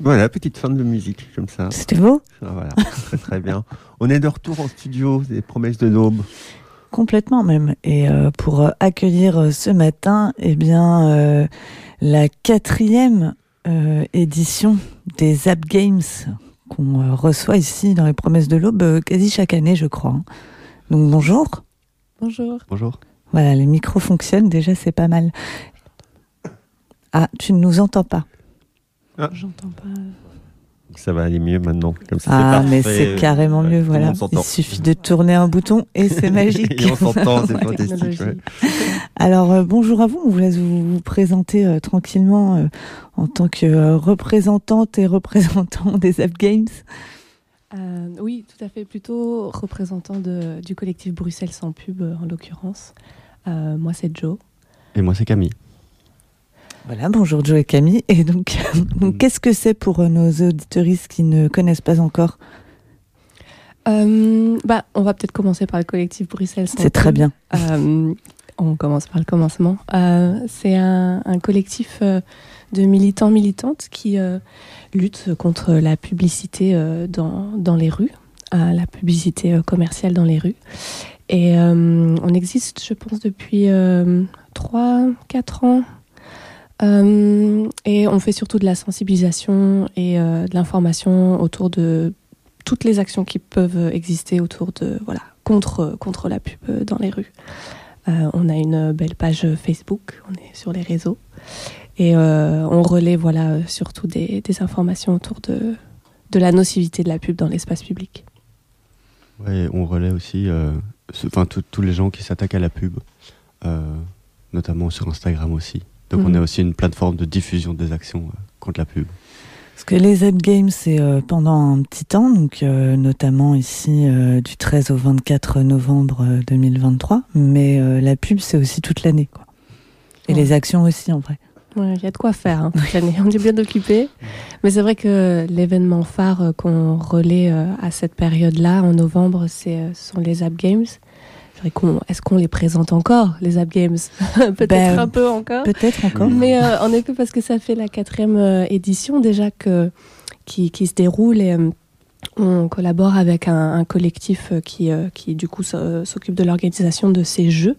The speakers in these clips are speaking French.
Voilà, petite fin de musique, comme ça. C'était beau Ah, voilà, très très bien. On est de retour en studio, des promesses de l'aube. Complètement même. Et euh, pour euh, accueillir euh, ce matin, eh bien, euh, la quatrième euh, édition des Zap Games qu'on euh, reçoit ici dans les promesses de l'aube euh, quasi chaque année, je crois. hein. Donc bonjour. Bonjour. Bonjour. Voilà, les micros fonctionnent, déjà c'est pas mal. Ah, tu ne nous entends pas. J'entends pas. Ça va aller mieux maintenant. Comme ça, Ah, mais c'est carrément Ouais, mieux, voilà. Il suffit de tourner un bouton et c'est magique. Et on s'entend, c'est fantastique. Ouais. Alors euh, bonjour à vous, on vous laisse vous, vous présenter euh, tranquillement euh, en tant que euh, représentante et représentant des App Games. Euh, oui, tout à fait. Plutôt représentant de- du collectif Bruxelles sans pub, euh, en l'occurrence. Euh, moi, c'est Joe. Et moi, c'est Camille. Voilà, bonjour Joe et Camille. Et donc, donc, qu'est-ce que c'est pour euh, nos auditoristes qui ne connaissent pas encore? Euh, bah, on va peut-être commencer par le collectif Bruxelles C'est très bien. Euh, on commence par le commencement. Euh, c'est un, un collectif de militants militantes qui luttent contre la publicité dans, dans les rues, la publicité commerciale dans les rues. Et on existe, je pense, depuis 3-4 ans. Euh, et on fait surtout de la sensibilisation et euh, de l'information autour de toutes les actions qui peuvent exister autour de voilà contre contre la pub dans les rues. Euh, on a une belle page Facebook, on est sur les réseaux et on relaie voilà surtout des, informations autour de de la nocivité de la pub dans l'espace public. Ouais, on relaie aussi enfin, tous- les gens qui s'attaquent à la pub, notamment sur Instagram aussi. Donc on Mhm. a aussi une plateforme de diffusion des actions euh, contre la pub. Parce que les App Games, c'est euh, pendant un petit temps, donc euh, notamment ici euh, du 13 au 24 novembre euh, 2023. Mais euh, la pub, c'est aussi toute l'année. quoi. Et Ouais. les actions aussi, en vrai. Ouais, Il y a de quoi faire hein, toute l'année. On est bien occupé. Mais c'est vrai que l'événement phare qu'on relaie euh, à cette période-là, en novembre, c'est, euh, ce sont les App Games. Est-ce qu'on les présente encore, les App Games? Peut-être Ben, un peu encore. Peut-être encore. Mais euh, en effet, parce que ça fait la quatrième euh, édition déjà que, qui, qui se déroule et euh, on collabore avec un, un collectif euh, qui, qui du coup s'occupe de l'organisation de ces jeux,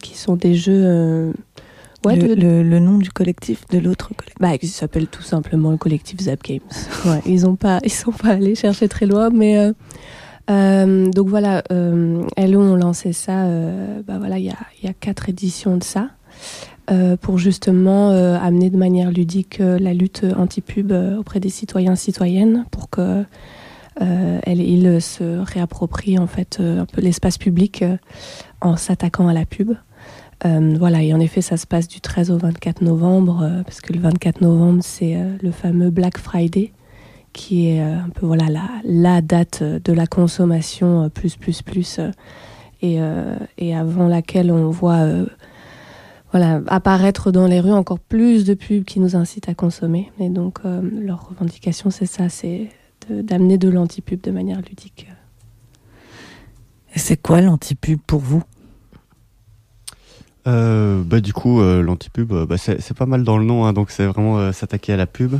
qui sont des jeux... ouais, le, de- le- le nom du collectif, de l'autre collectif. bah, ils s'appellent tout simplement le collectif Zap Games. Ouais, ils ont pas, ils sont pas allés chercher très loin, mais euh, donc voilà, euh, ont lancé ça. euh, bah voilà, il y a, quatre éditions de ça euh, pour justement amener de manière ludique la lutte anti-pub auprès des citoyens citoyennes pour que elles, ils se réapproprient en fait un peu l'espace public en s'attaquant à la pub. Voilà, et en effet, ça se passe du 13 au 24 novembre, parce que le 24 novembre, c'est le fameux Black Friday, qui est euh, un peu voilà la, la date euh, de la consommation euh, plus, plus, plus, euh, et, euh, et avant laquelle on voit euh, voilà, apparaître dans les rues encore plus de pubs qui nous incitent à consommer. Et donc, euh, leur revendication, c'est ça, c'est de- d'amener de, l'anti-pub de manière ludique. Et c'est quoi l'anti-pub pour vous? Euh, bah, du coup, euh, l'anti-pub, bah, c'est c'est pas mal dans le nom, hein, donc c'est vraiment euh, s'attaquer à la pub.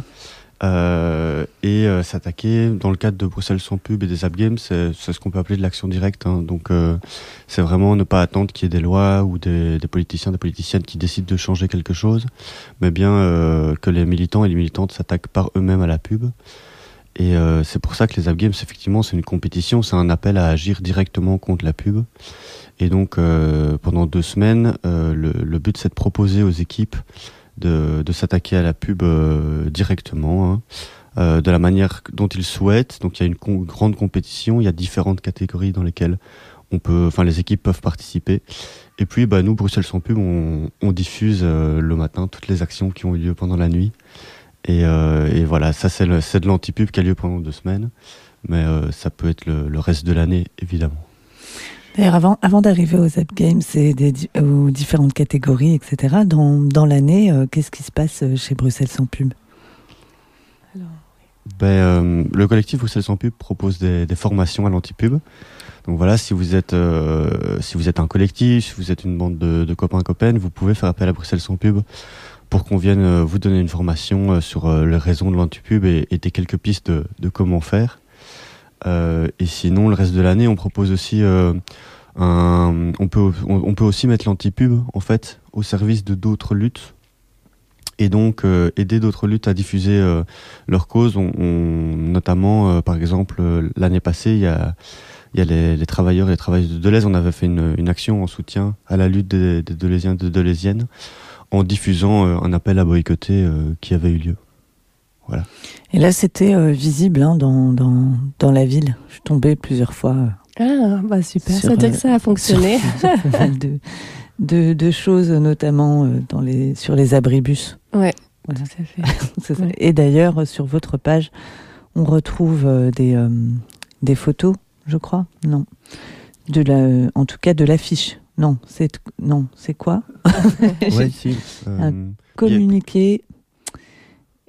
Euh, et euh, s'attaquer dans le cadre de Bruxelles sans pub et des app games, c'est ce qu'on peut appeler de l'action directe. hein. donc euh, c'est vraiment ne pas attendre qu'il y ait des lois ou des, politiciens, des politiciennes qui décident de changer quelque chose, mais bien que les militants et les militantes s'attaquent par eux-mêmes à la pub. Et c'est pour ça que les app games, effectivement, c'est une compétition, c'est un appel à agir directement contre la pub. Et donc, pendant deux semaines, le but, c'est de proposer aux équipes de, s'attaquer à la pub euh, directement, hein, euh, de la manière dont ils souhaitent. Donc, il y a une grande compétition, il y a différentes catégories dans lesquelles on peut, enfin, les équipes peuvent participer. Et puis, bah, nous, Bruxelles sans pub, on, diffuse euh, le matin toutes les actions qui ont eu lieu pendant la nuit. Et, voilà, ça, c'est de l'anti-pub qui a lieu pendant deux semaines. Mais ça peut être le reste de l'année, évidemment. D'ailleurs, avant, d'arriver aux App Games et aux différentes catégories, etc., dans, l'année, euh, qu'est-ce qui se passe euh, chez Bruxelles sans pub? Ben, euh, le collectif Bruxelles sans pub propose des, formations à l'anti-pub. Donc voilà, si vous êtes un collectif, si vous êtes une bande de, de copains copaines, vous pouvez faire appel à Bruxelles sans pub pour qu'on vienne vous donner une formation sur les raisons de l'antipub et, des quelques pistes de comment faire. Et sinon, le reste de l'année, on propose aussi un, on peut on, peut aussi mettre l'antipub en fait au service de d'autres luttes et donc aider d'autres luttes à diffuser euh, leur cause. Notamment, par exemple, l'année passée, il y a les, travailleurs et les travailleuses de Deleuze. On avait fait une, action en soutien à la lutte des, des Delésiens et des Delésiennes en diffusant euh, un appel à boycotter euh, qui avait eu lieu. Voilà. Et là, c'était euh, visible hein, dans, dans, dans, la ville. Je suis tombée plusieurs fois. Ah, bah super, ça veut dire que ça a fonctionné. de, de, de, choses, notamment dans les, sur les abribus. Ouais, voilà. tout à fait. ça. Et d'ailleurs, sur votre page, on retrouve des, des photos je crois. Non. De la, en tout cas, de l'affiche. Non, c'est non, c'est quoi? Ouais, si. Un euh, communiqué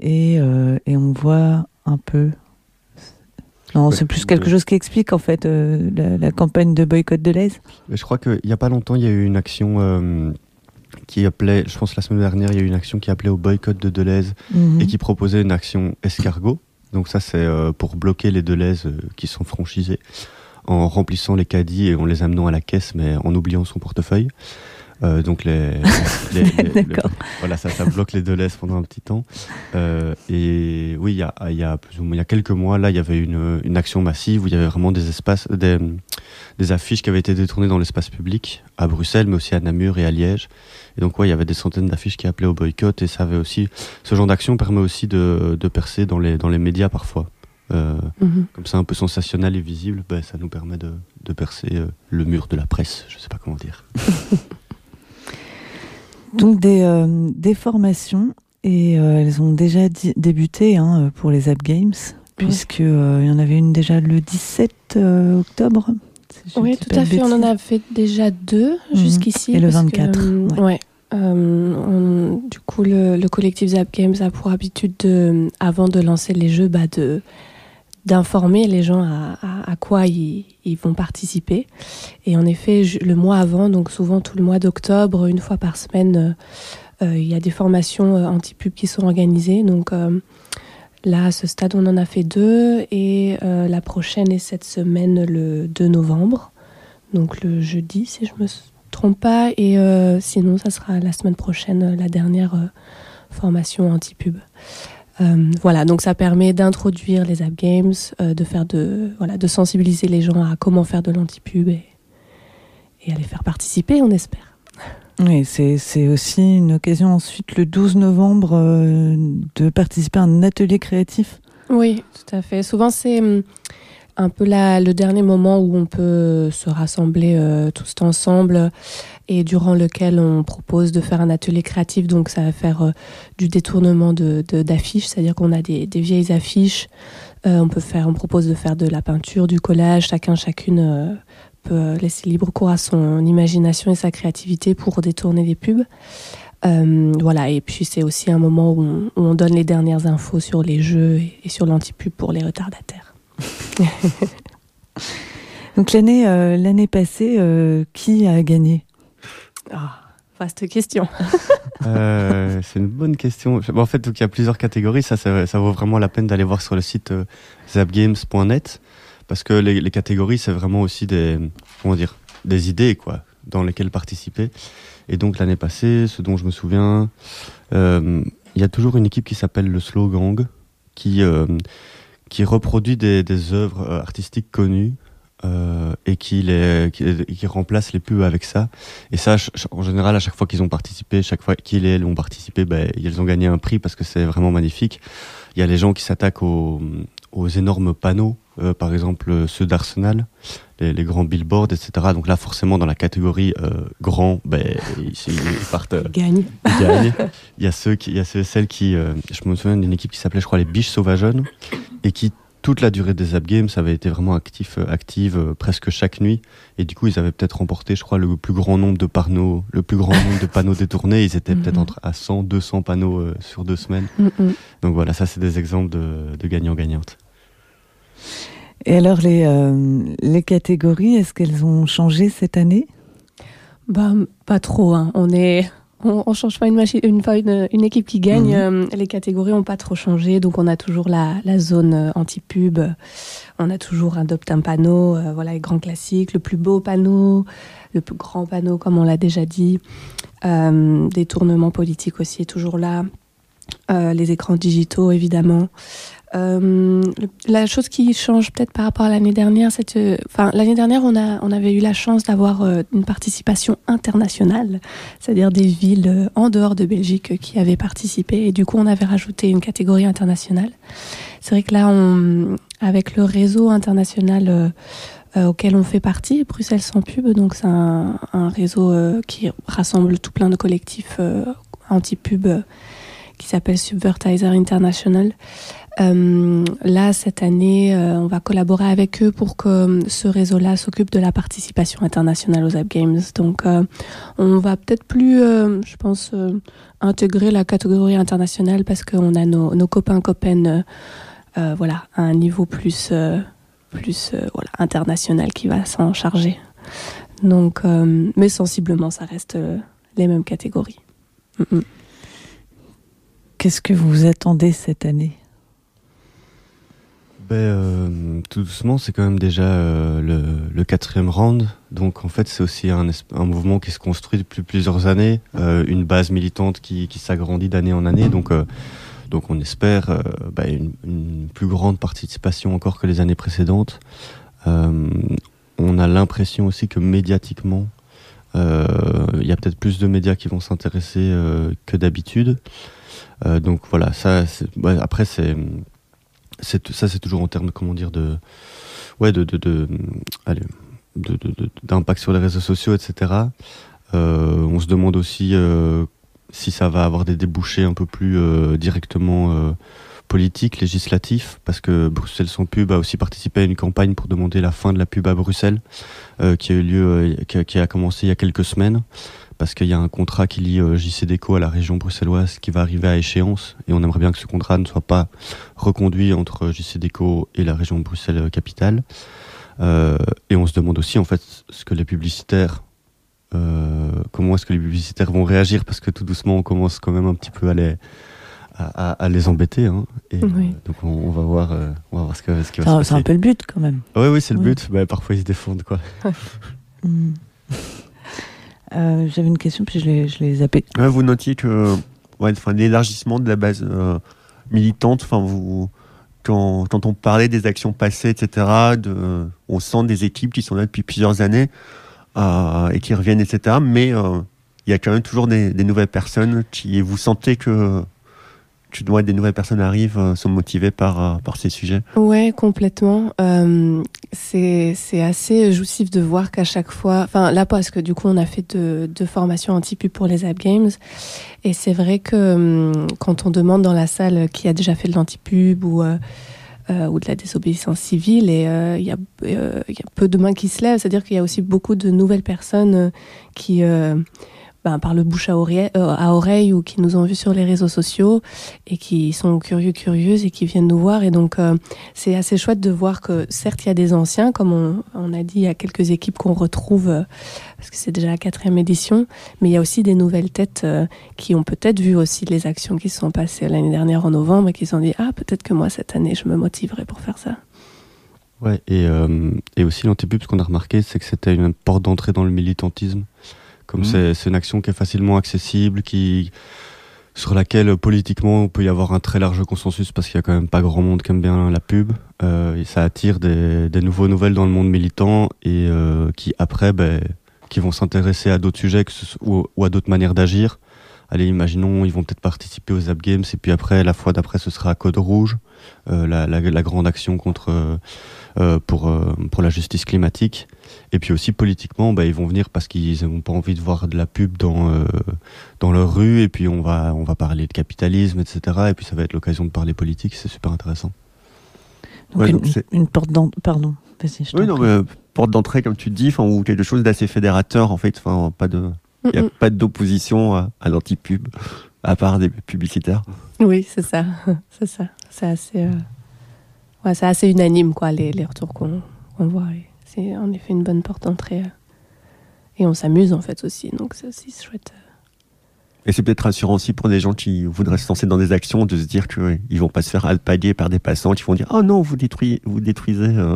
et, euh, et on voit un peu. Non, ouais, c'est plus quelque chose qui explique en fait euh, la, la, campagne de boycott de l'aise. Je crois qu'il n'y a pas longtemps, il y a eu une action euh, qui appelait, je pense la semaine dernière, il y a eu une action qui appelait au boycott de Deleuze mm -hmm. et qui proposait une action escargot. Donc ça, c'est pour bloquer les Deleuze qui sont franchisés en remplissant les caddies et en les amenant à la caisse, mais en oubliant son portefeuille. Euh, donc les, les, les, les voilà ça, ça bloque les Deleuze pendant un petit temps. Euh, et oui il y a il y a plus ou moins il y a quelques mois là il y avait une, une action massive où il y avait vraiment des espaces des, des affiches qui avaient été détournées dans l'espace public à Bruxelles mais aussi à Namur et à Liège. Et donc ouais il y avait des centaines d'affiches qui appelaient au boycott et ça avait aussi ce genre d'action permet aussi de, de percer dans les dans les médias parfois. Euh, mm -hmm. comme ça un peu sensationnel et visible ben, ça nous permet de, de percer euh, le mur de la presse je sais pas comment dire Donc des, euh, des formations et euh, elles ont déjà débuté hein, pour les App Games puisque euh, il y en avait une déjà le 17 euh, octobre. Si oui, tout à fait. On en a fait déjà deux mmh. jusqu'ici. Et le 24. Que, ouais. ouais. On, du coup, le, le, collectif Zap Games a pour habitude, de, avant de lancer les jeux, bah, de d'informer les gens à, quoi ils, vont participer. Et en effet, le mois avant, donc souvent tout le mois d'octobre, une fois par semaine, euh, il y a des formations euh, anti-pub qui sont organisées. Donc euh, là, à ce stade, on en a fait deux. Et euh, la prochaine est cette semaine, le 2 novembre. Donc le jeudi, si je me trompe pas. Et euh, sinon, ça sera la semaine prochaine, la dernière euh, formation anti-pub. Euh, voilà, donc ça permet d'introduire les app games, euh, de faire de voilà, de sensibiliser les gens à comment faire de l'antipub et, et à les faire participer, on espère. Oui, c'est aussi une occasion ensuite le 12 novembre euh, de participer à un atelier créatif. Oui, tout à fait. Souvent c'est hum, un peu la, le dernier moment où on peut se rassembler tous ensemble et durant lequel on propose de faire un atelier créatif. Donc ça va faire euh, du détournement d'affiches, de, de, c'est-à-dire qu'on a des, vieilles affiches. Euh, on peut faire, on propose de faire de la peinture, du collage. Chacun, chacune euh, peut laisser libre cours à son imagination et sa créativité pour détourner des pubs. Voilà, et puis c'est aussi un moment où on, donne les dernières infos sur les jeux et, sur l'antipub pour les retardataires. Donc l'année passée, qui a gagné? Oh, Vaste question. euh, c'est une bonne question. En fait, il y a plusieurs catégories. Ça, ça, vaut vraiment la peine d'aller voir sur le site euh, zapgames.net parce que les, catégories, c'est vraiment aussi des comment dire des idées quoi dans lesquelles participer. Et donc l'année passée, ce dont je me souviens, euh, il y a toujours une équipe qui s'appelle le Slow Gang qui euh, qui reproduit des œuvres artistiques connues euh, et qui, les, qui, qui remplace les pubs avec ça. Et ça, en général, à chaque fois qu'ils ont participé, chaque fois qu'ils et elles ont participé, ben, ils ont gagné un prix parce que c'est vraiment magnifique. Il y a les gens qui s'attaquent aux, aux énormes panneaux, euh, par exemple ceux d'Arsenal, les, les, grands billboards, etc. Donc là, forcément, dans la catégorie euh, grand, ben, ils, ils partent. Ils gagnent. Ils gagnent. il y a ceux qui, il y a ceux, celles qui, euh, je me souviens d'une équipe qui s'appelait, je crois, les Biches Sauvageonnes, et qui toute la durée des App Games avait été vraiment actif, euh, active euh, presque chaque nuit. Et du coup, ils avaient peut-être remporté, je crois, le plus grand nombre de panneaux, le plus grand nombre de panneaux détournés. Ils étaient peut-être entre à 100, 200 panneaux euh, sur deux semaines. Mm -hmm. Donc voilà, ça, c'est des exemples de, de gagnants-gagnantes. Et alors, les, euh, les catégories, est-ce qu'elles ont changé cette année? Bah, Pas trop. Hein. On est on, on change pas une, machine, une, fois une, une équipe qui gagne. Mhm. euh, les catégories n'ont pas trop changé, donc on a toujours la, la zone euh, anti-pub. On a toujours adopte un panneau, euh, voilà les grands classiques, le plus beau panneau, le plus grand panneau, comme on l'a déjà dit. Euh, des tournements politiques aussi toujours là. Euh, les écrans digitaux, évidemment. Euh, la chose qui change peut-être par rapport à l'année dernière, c'est que, enfin, l'année dernière, on, a, on avait eu la chance d'avoir euh, une participation internationale, c'est-à-dire des villes euh, en dehors de Belgique qui avaient participé, et du coup, on avait rajouté une catégorie internationale. C'est vrai que là, avec le réseau international auquel on fait partie, Bruxelles sans pub, donc c'est un, réseau qui rassemble tout plein de collectifs anti-pub qui s'appelle Subvertiser International. Euh, là, cette année, euh, on va collaborer avec eux pour que euh, ce réseau-là s'occupe de la participation internationale aux App Games. Donc, euh, on va peut-être plus, je pense, intégrer la catégorie internationale parce qu'on a nos, nos copains copaines, voilà, à un niveau plus, plus, voilà, international qui va s'en charger. Donc, mais sensiblement, ça reste les mêmes catégories. Mm, mm. Qu'est-ce que vous attendez cette année? Ben, euh, tout doucement, c'est quand même déjà euh, le, quatrième round. Donc en fait, c'est aussi un, mouvement qui se construit depuis plusieurs années, euh, une base militante qui, s'agrandit d'année en année. Donc, donc on espère ben, une, plus grande participation encore que les années précédentes. On a l'impression aussi que médiatiquement, il y a peut-être plus de médias qui vont s'intéresser euh, que d'habitude. Euh, donc voilà, ça, après c'est ça c'est toujours en termes comment dire de ouais de d'impact sur les réseaux sociaux etc Euh, on se demande aussi euh, si ça va avoir des débouchés un peu plus euh, directement politiques législatifs parce que Bruxelles sans pub a aussi participé à une campagne pour demander la fin de la pub à Bruxelles euh, qui a eu lieu euh, qui, a, commencé il y a quelques semaines parce qu'il y a un contrat qui lie euh, JC Déco à la région bruxelloise qui va arriver à échéance et on aimerait bien que ce contrat ne soit pas reconduit entre JC Déco et la région Bruxelles capitale. Et on se demande aussi en fait ce que les publicitaires, comment est-ce que les publicitaires vont réagir parce que tout doucement on commence quand même un petit peu à les à, à- à les embêter. Hein. Et, Oui. euh, donc on, on va voir, euh, on va voir ce, que, ce qui va C'est se un- passer. C'est un peu le but quand même. Oui, oui, c'est le Oui. but. Bah, parfois ils se défendent quoi. Hmm. Euh, J'avais une question, puis je l'ai je l'ai zappée. Ouais, vous notiez que ouais, enfin, l'élargissement de la base euh, militante, enfin, vous, quand, quand on parlait des actions passées, etc., de, on sent des équipes qui sont là depuis plusieurs années euh, et qui reviennent, etc. Mais euh, il y a quand même toujours des, des nouvelles personnes qui, vous sentez que tu dois des nouvelles personnes arrivent, euh, sont motivées par, euh, par ces sujets. Ouais, complètement. Euh, c'est assez jouissif de voir qu'à chaque fois, enfin là parce que du coup on a fait deux de formations anti-pub pour les App Games et c'est vrai que hum, quand on demande dans la salle qui a déjà fait de l'anti-pub ou euh, euh, ou de la désobéissance civile et euh, il y a euh, y a peu de mains qui se lèvent, c'est-à-dire qu'il y a aussi beaucoup de nouvelles personnes euh, qui ben, parlent bouche à oreille, euh, à oreille ou qui nous ont vus sur les réseaux sociaux et qui sont curieux curieuses et qui viennent nous voir et donc euh, c'est assez chouette de voir que certes il y a des anciens, comme on, a dit, il y a quelques équipes qu'on retrouve euh, parce que c'est déjà la quatrième édition, mais il y a aussi des nouvelles têtes qui ont peut-être vu aussi les actions qui se sont passées l'année dernière en novembre et qui se sont dit ah peut-être que moi cette année je me motiverai pour faire ça. Ouais, et, et aussi l'antipub, ce qu'on a remarqué, c'est que c'était une porte d'entrée dans le militantisme. Comme Mhm. c'est une action qui est facilement accessible, qui sur laquelle euh, politiquement on peut y avoir un très large consensus parce qu'il y a quand même pas grand monde qui aime bien la pub. Euh, et ça attire des, des nouveaux nouvelles dans le monde militant et euh, qui après, ben, qui vont s'intéresser à d'autres sujets que ce soit- ou, ou à d'autres manières d'agir. Allez, imaginons, ils vont peut-être participer aux App Games et puis après, la fois d'après, ce sera Code Rouge, euh, la, la, la grande action contre euh, pour, euh, pour la justice climatique. Et puis aussi politiquement, bah, ils vont venir parce qu'ils n'ont pas envie de voir de la pub dans, euh, dans leur rue. Et puis on va, on va parler de capitalisme, etc. Et puis ça va être l'occasion de parler politique. C'est super intéressant. Donc Ouais, une, donc c'est- une porte d'entrée. Pardon, vas-y, je Oui, t'en non, prie. mais euh, porte d'entrée, comme tu dis, enfin, ou quelque chose d'assez fédérateur, en fait. Enfin, pas de, il n'y a Mm, mm. pas d'opposition à, à l'anti-pub, à part des publicitaires. Oui, c'est ça, c'est ça. C'est assez, euh, ouais, c'est assez unanime quoi les, les retours qu'on qu'on voit. et C'est en effet une bonne porte d'entrée. euh. Et on s'amuse en fait aussi, donc c'est aussi chouette. Et c'est peut-être rassurant aussi pour des gens qui voudraient se lancer dans des actions de se dire qu'ils ne vont pas se faire alpaguer par des passants qui vont dire Oh non, vous, détruisez, vous détruisez euh,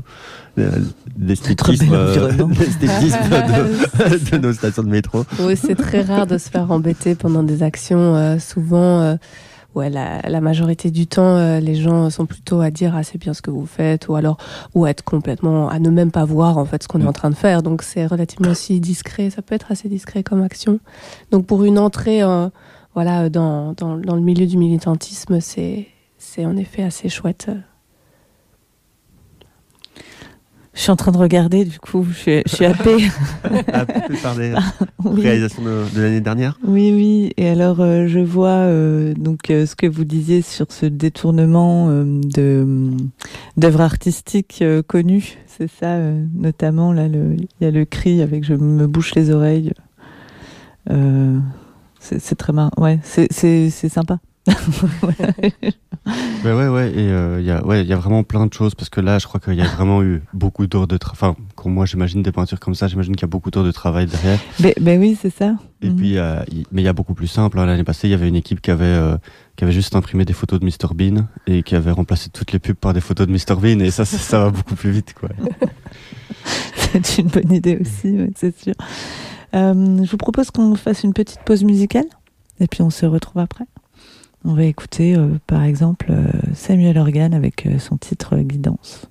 l'esthétisme euh, de, de, nos stations de métro. Oui, c'est très rare de se faire embêter pendant des actions. Euh, souvent, euh, ouais, la, la, majorité du temps, euh, les gens sont plutôt à dire Ah, c'est bien ce que vous faites, ou alors, ou à être complètement, à ne même pas voir en fait ce qu'on est en train de faire. Donc, c'est relativement aussi discret. Ça peut être assez discret comme action. Donc, pour une entrée, voilà, dans, dans, dans, le milieu du militantisme, c'est, c'est en effet assez chouette. Je suis en train de regarder, du coup, je suis, je suis happée. happée par les oui. réalisations de, de l'année dernière Oui, oui. Et alors, euh, je vois euh, donc euh, ce que vous disiez sur ce détournement de d'œuvres artistiques connues. C'est ça, notamment là, il y a le cri avec je me bouche les oreilles. c'est très marrant. Ouais, c'est sympa. Ben ouais, ouais, et il euh, y, a, ouais, y a vraiment plein de choses parce que là, je crois qu'il y a vraiment eu beaucoup d'heures de travail. Enfin, quand moi j'imagine des peintures comme ça, j'imagine qu'il y a beaucoup d'heures de travail derrière. Ben, ben oui, c'est ça. Et mmh. puis, euh, y, mais il y a beaucoup plus simple. Hein. L'année passée, il y avait une équipe qui avait, euh, qui avait juste imprimé des photos de Mr Bean et qui avait remplacé toutes les pubs par des photos de Mr Bean et ça, ça, ça va beaucoup plus vite, quoi. c'est une bonne idée aussi, ouais, c'est sûr. Euh, je vous propose qu'on fasse une petite pause musicale et puis on se retrouve après. On va écouter euh, par exemple euh, Samuel Organ avec euh, son titre Guidance.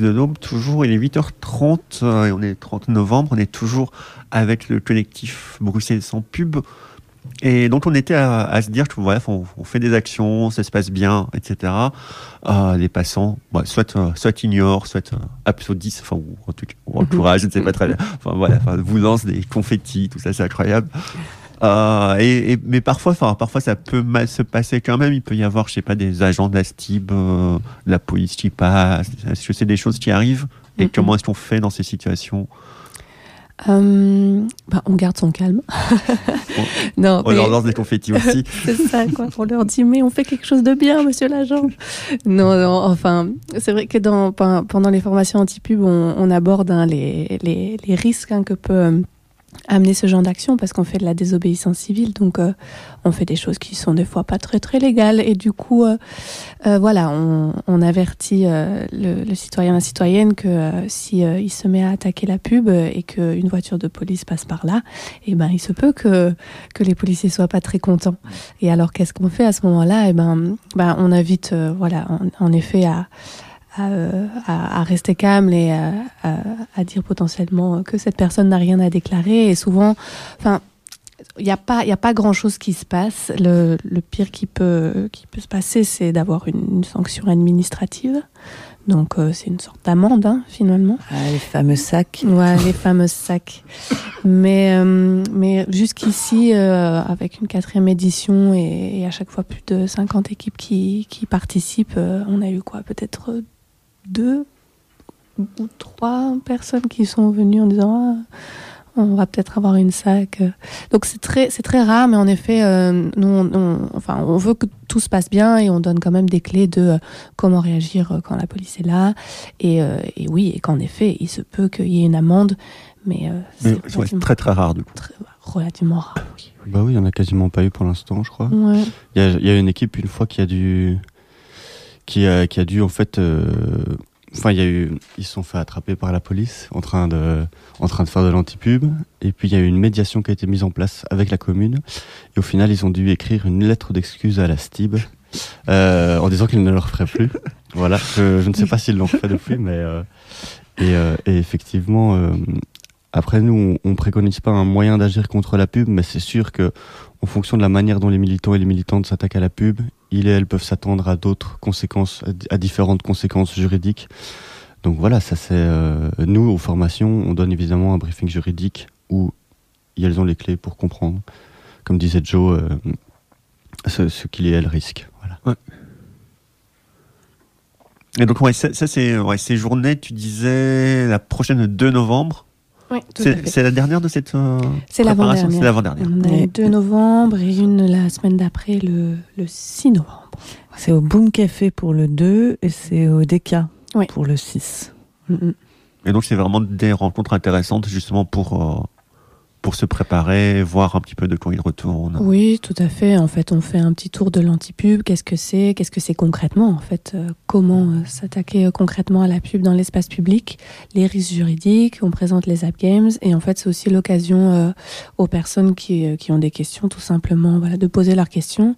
De l'aube, toujours, il est 8h30 euh, et on est 30 novembre, on est toujours avec le collectif Bruxelles sans pub. Et donc on était à, se dire que bref, on, fait des actions, ça se passe bien, etc. Euh, les passants, bah, soit euh, soit ignorent, soit euh, applaudissent, enfin ou en tout cas ou encouragent, je ne sais pas très bien. Enfin voilà, enfin, vous lancent des confettis, tout ça, c'est incroyable. Euh, et, mais parfois, enfin parfois ça peut mal se passer quand même. Il peut y avoir, je sais pas, des agents de la STIB, euh, de la police qui passent. Est-ce que c'est des choses qui arrivent Et comment est-ce qu'on fait dans ces situations? Euh, bah, on garde son calme. non, on leur lance des confettis aussi. c'est ça, quoi. On leur dit, mais on fait quelque chose de bien, monsieur l'agent. non, non, enfin, c'est vrai que dans, pendant les formations anti-pub, on, aborde hein, les, les, les, risques hein, que peut amener ce genre d'action parce qu'on fait de la désobéissance civile, donc euh, on fait des choses qui sont des fois pas très très légales et du coup, euh, euh, voilà, on, avertit le, le, citoyen, la citoyenne que si il se met à attaquer la pub et qu'une voiture de police passe par là, et eh ben il se peut que que les policiers soient pas très contents. Et alors qu'est-ce qu'on fait à ce moment-là? Et eh ben, ben on invite, voilà, en effet à euh, à, à, rester calme et à, à, dire potentiellement que cette personne n'a rien à déclarer. Et souvent, enfin, il n'y a pas, il a pas grand chose qui se passe. Le, le, pire qui peut, qui peut se passer, c'est d'avoir une, sanction administrative. Donc euh, c'est une sorte d'amende hein, finalement. Ah, les fameux sacs. Ouais, les fameux sacs. Mais euh, mais jusqu'ici, avec une quatrième édition et, et, à chaque fois plus de 50 équipes qui, qui participent, on a eu quoi? Peut-être deux ou trois personnes qui sont venues en disant ah, on va peut-être avoir une sac. Donc c'est très c'est très rare, mais en effet, euh, nous on, enfin on veut que tout se passe bien et on donne quand même des clés de euh, comment réagir quand la police est là. Et, euh, et oui, et qu'en effet, il se peut qu'il y ait une amende, mais, c'est très très rare du coup. relativement rare. Oui. Bah oui, il y en a quasiment pas eu pour l'instant, je crois. Il y, a, y, a, une équipe une fois qui a dû qui a, dû en fait Enfin, il y a eu, ils se sont fait attraper par la police en train de, en train de faire de l'antipub. Et puis il y a eu une médiation qui a été mise en place avec la commune. Et au final, ils ont dû écrire une lettre d'excuse à la STIB euh, en disant qu'ils ne le referaient plus. voilà. Je, ne sais pas s'ils l'ont fait depuis, mais euh, et, euh, effectivement, euh, après nous, on, on préconise pas un moyen d'agir contre la pub, mais c'est sûr que en fonction de la manière dont les militants et les militantes s'attaquent à la pub, ils et elles peuvent s'attendre à d'autres conséquences, à différentes conséquences juridiques. Donc voilà, ça c'est euh, nous aux formations, on donne évidemment un briefing juridique où elles ont les clés pour comprendre, comme disait Joe, euh, ce, qu'il et elles risquent. Voilà. Et donc ça, c'est ces journées, tu disais la prochaine 2 novembre. C'est la dernière de cette euh, C'est l'avant-dernière. C'est l'avant-dernière. On a 2 novembre et une la semaine d'après, le, le 6 novembre. C'est au Boom Café pour le 2 et c'est au DK pour le 6. Mm, mm. Et donc c'est vraiment des rencontres intéressantes justement pour euh, pour se préparer, voir un petit peu de quoi il retourne. Oui, tout à fait. En fait, on fait un petit tour de l'antipub. Qu'est-ce que c'est? Qu'est-ce que c'est concrètement En fait, euh, comment euh, s'attaquer euh, concrètement à la pub dans l'espace public? Les risques juridiques. On présente les app games et en fait, c'est aussi l'occasion aux personnes qui, qui ont des questions, tout simplement, voilà, de poser leurs questions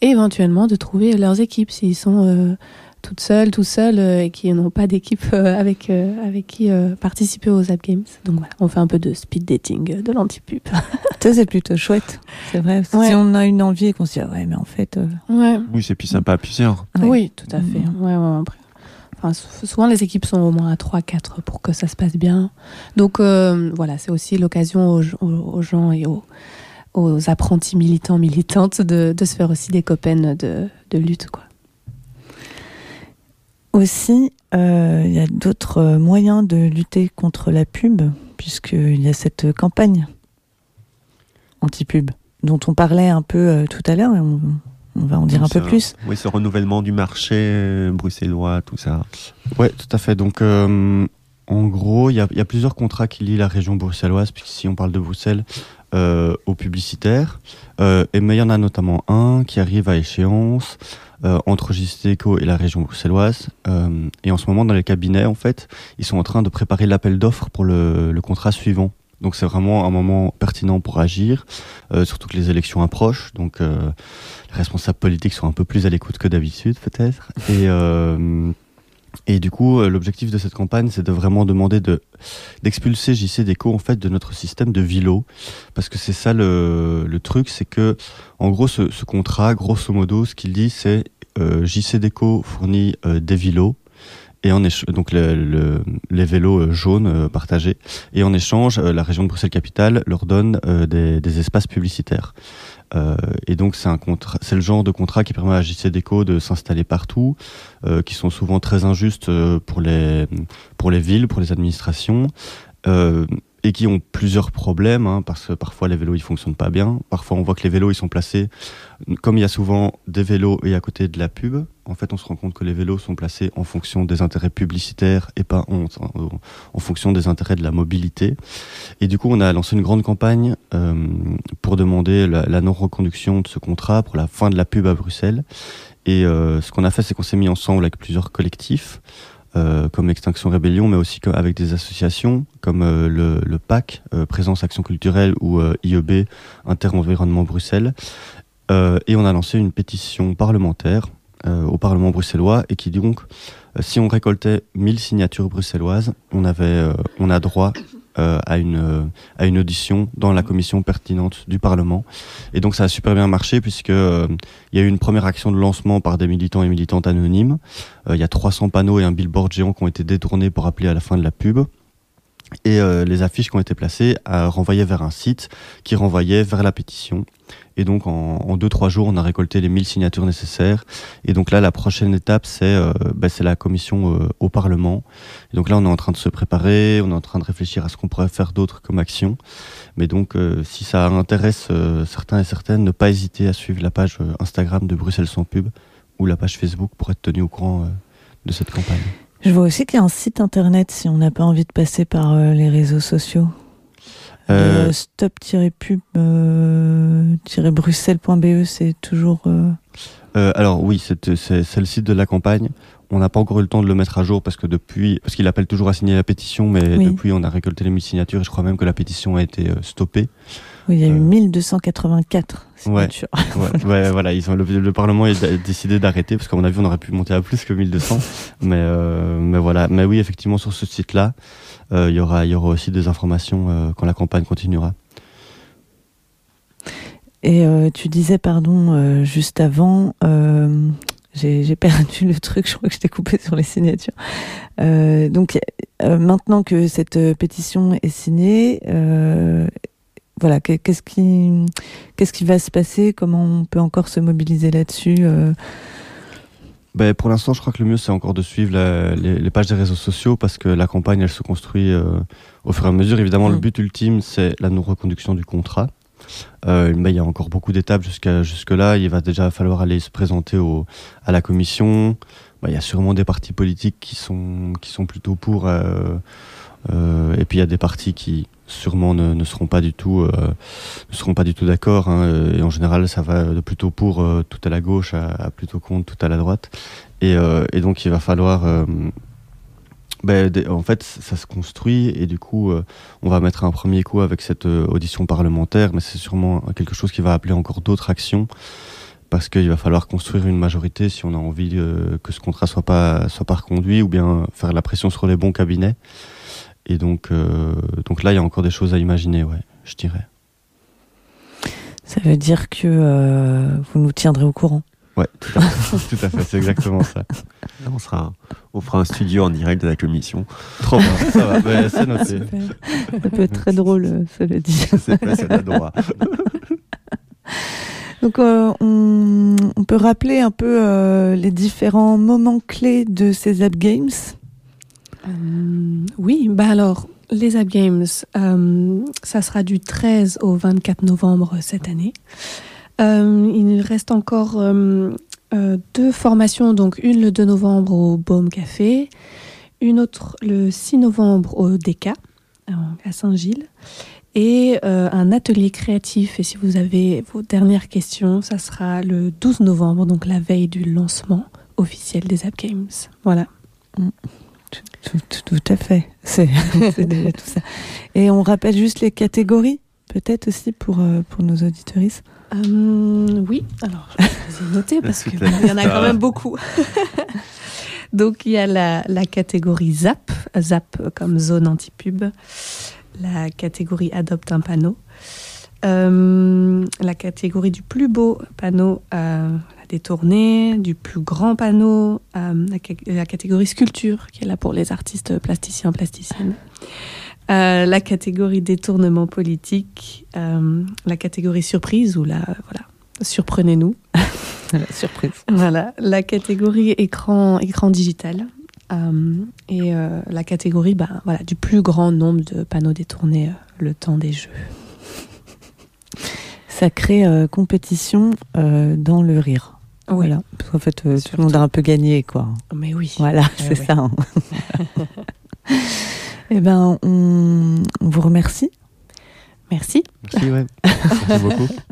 et éventuellement de trouver leurs équipes s'ils sont toutes seules, tout seuls euh, et qui n'ont pas d'équipe euh, avec, euh, avec qui participer aux App Games. Donc voilà, on fait un peu de speed dating, de l'anti-pub. Ça, c'est plutôt chouette. C'est vrai. Si on a une envie et qu'on se dit, ouais, mais en fait. Ouais. Oui, c'est plus sympa à plusieurs. Oui, tout à fait. Mm. Ouais, ouais, après. Enfin, souvent, les équipes sont au moins à 3-4 pour que ça se passe bien. Donc voilà, c'est aussi l'occasion aux, aux, gens et aux, aux apprentis militants, militantes de, de se faire aussi des copains de, de lutte. Quoi. Aussi, euh, il y a d'autres moyens de lutter contre la pub, puisqu'il y a cette campagne anti-pub dont on parlait un peu euh, tout à l'heure. On, on, va en dire un peu plus. Oui, ce renouvellement du marché euh, bruxellois, tout ça. Oui, tout à fait. Donc, en gros, il y, y, a plusieurs contrats qui lient la région bruxelloise, puisqu'ici on parle de Bruxelles, aux publicitaires. et, mais il y en a notamment un qui arrive à échéance euh, entre Gisteco et la région bruxelloise. Euh, et en ce moment, dans les cabinets, en fait, ils sont en train de préparer l'appel d'offres pour le, contrat suivant. Donc c'est vraiment un moment pertinent pour agir, euh, surtout que les élections approchent. Donc les responsables politiques sont un peu plus à l'écoute que d'habitude, peut-être. Et Et du coup, l'objectif de cette campagne, c'est de vraiment demander de d'expulser JC Déco en fait de notre système de vilo, parce que c'est ça le, le truc, c'est que en gros ce, contrat, grosso modo, ce qu'il dit, c'est JC Déco fournit euh, des vilos et en donc le, le, les vélos euh, jaunes euh, partagés et en échange la région de Bruxelles Capitale leur donne des, espaces publicitaires. Euh, et donc c'est le genre de contrat qui permet à JC Déco de s'installer partout, euh, qui sont souvent très injustes euh, pour les villes, pour les administrations. Et qui ont plusieurs problèmes, hein, parce que parfois les vélos ils fonctionnent pas bien. Parfois on voit que les vélos ils sont placés, comme il y a souvent des vélos et à côté de la pub. En fait, on se rend compte que les vélos sont placés en fonction des intérêts publicitaires et pas en, en, en fonction des intérêts de la mobilité. Et du coup, on a lancé une grande campagne euh, pour demander la, la non-reconduction de ce contrat pour la fin de la pub à Bruxelles. Et euh, ce qu'on a fait, c'est qu'on s'est mis ensemble avec plusieurs collectifs euh, comme Extinction Rébellion, mais aussi avec des associations comme euh, le, PAC, euh, Présence Action Culturelle, ou IEB, Inter-Environnement Bruxelles. Et on a lancé une pétition parlementaire au Parlement bruxellois et qui dit donc, si on récoltait 1000 signatures bruxelloises, on, avait, on a droit euh, à, une, euh, à une audition dans la commission pertinente du Parlement. Et donc ça a super bien marché puisque euh, il y a eu une première action de lancement par des militants et militantes anonymes. Il y a 300 panneaux et un billboard géant qui ont été détournés pour appeler à la fin de la pub et euh, les affiches qui ont été placées euh, renvoyaient vers un site qui renvoyait vers la pétition. Et donc en, en deux trois jours, on a récolté les 1000 signatures nécessaires. Et donc là, la prochaine étape, c'est euh, bah, c'est la commission euh, au Parlement. Et donc là, on est en train de se préparer, on est en train de réfléchir à ce qu'on pourrait faire d'autre comme action. Mais donc, euh, si ça intéresse euh, certains et certaines, ne pas hésiter à suivre la page Instagram de Bruxelles sans pub ou la page Facebook pour être tenu au courant de cette campagne. Je vois aussi qu'il y a un site internet si on n'a pas envie de passer par euh, les réseaux sociaux. Euh... Stop-pub-bruxelles.be, euh, c'est toujours. Alors oui, c'est le site de la campagne. On n'a pas encore eu le temps de le mettre à jour parce que depuis, parce qu'il appelle toujours à signer la pétition, mais oui. depuis on a récolté les 1000 signatures et je crois même que la pétition a été stoppée. Oui, il y a eu 1284 signatures. Ouais, ouais, voilà, ils ont, le, le Parlement a décidé d'arrêter parce qu'à mon avis, on aurait pu monter à plus que 1200. mais, euh, mais voilà. Mais oui, effectivement, sur ce site-là, euh, il y aura, il y aura aussi des informations euh, quand la campagne continuera. Et euh, tu disais, pardon, euh, juste avant, euh, j'ai perdu le truc, je crois que je t'ai coupé sur les signatures. Euh, donc euh, maintenant que cette pétition est signée, euh, voilà, qu'est-ce qui, qu'est-ce qui va se passer? Comment on peut encore se mobiliser là-dessus euh... ben, Pour l'instant, je crois que le mieux, c'est encore de suivre la, les, les, pages des réseaux sociaux parce que la campagne, elle se construit euh, au fur et à mesure. Évidemment, mmh. le but ultime, c'est la non-reconduction du contrat. Euh, mais il y a encore beaucoup d'étapes jusqu'à jusque là. Il va déjà falloir aller se présenter au, à la commission. Ben, il y a sûrement des partis politiques qui sont qui sont plutôt pour. Euh, et puis il y a des partis qui sûrement ne, seront pas du tout euh, ne seront pas du tout d'accord hein, et en général ça va de plutôt pour euh, tout à la gauche à, plutôt contre tout à la droite. Et, euh, donc il va falloir ben, en fait ça se construit. Et du coup on va mettre un premier coup avec cette audition parlementaire. Mais c'est sûrement quelque chose qui va appeler encore d'autres actions. Parce qu'il va falloir construire une majorité si on a envie que ce contrat soit pas soit pas reconduit ou bien faire la pression sur les bons cabinets et donc, euh, donc là, il y a encore des choses à imaginer, ouais, je dirais. Ça veut dire que euh, vous nous tiendrez au courant. Ouais, tout à fait, tout à fait c'est exactement ça. Là, on, sera, on fera un studio en direct de la commission. Trop bien, ça va, ouais, c'est noté. Ça peut être très drôle, cela dit. C'est pas, c'est droit. Donc, euh, on, on, peut rappeler un peu euh, les différents moments clés de ces App Games euh, oui, bah alors, les App Games, euh, ça sera du 13 au 24 novembre cette année. Euh, il reste encore euh, deux formations, donc une le 2 novembre au Baume Café, une autre le 6 novembre au DECA, à Saint-Gilles, et un atelier créatif. Et si vous avez vos dernières questions, ça sera le 12 novembre, donc la veille du lancement officiel des App Games. Voilà. Mm. Tout, tout, tout, à fait. C'est déjà tout ça. Et on rappelle juste les catégories, peut-être aussi pour, euh, pour nos auditoristes euh, Oui, alors je vais les noter parce qu'il y en a quand même beaucoup. Donc il y a la, la catégorie ZAP, ZAP comme zone anti-pub, la catégorie adopte un panneau, euh, la catégorie du plus beau panneau euh, la détourné, du plus grand panneau, euh, la, ca- la catégorie sculpture qui est là pour les artistes plasticiens, plasticiennes. Euh, la catégorie détournement politique, euh, la catégorie surprise ou la voilà surprenez-nous, La surprise. voilà la catégorie écran écran digital euh, et la catégorie ben, voilà du plus grand nombre de panneaux détournés le temps des jeux. Sacrée compétition dans le rire. Oui. Voilà. Parce qu'en fait, euh, tout le monde a un peu gagné, quoi. Mais oui. Voilà, Ouais, c'est ouais. ça. hein. Eh ben, on, on vous remercie. Merci. Merci, ouais. Merci beaucoup.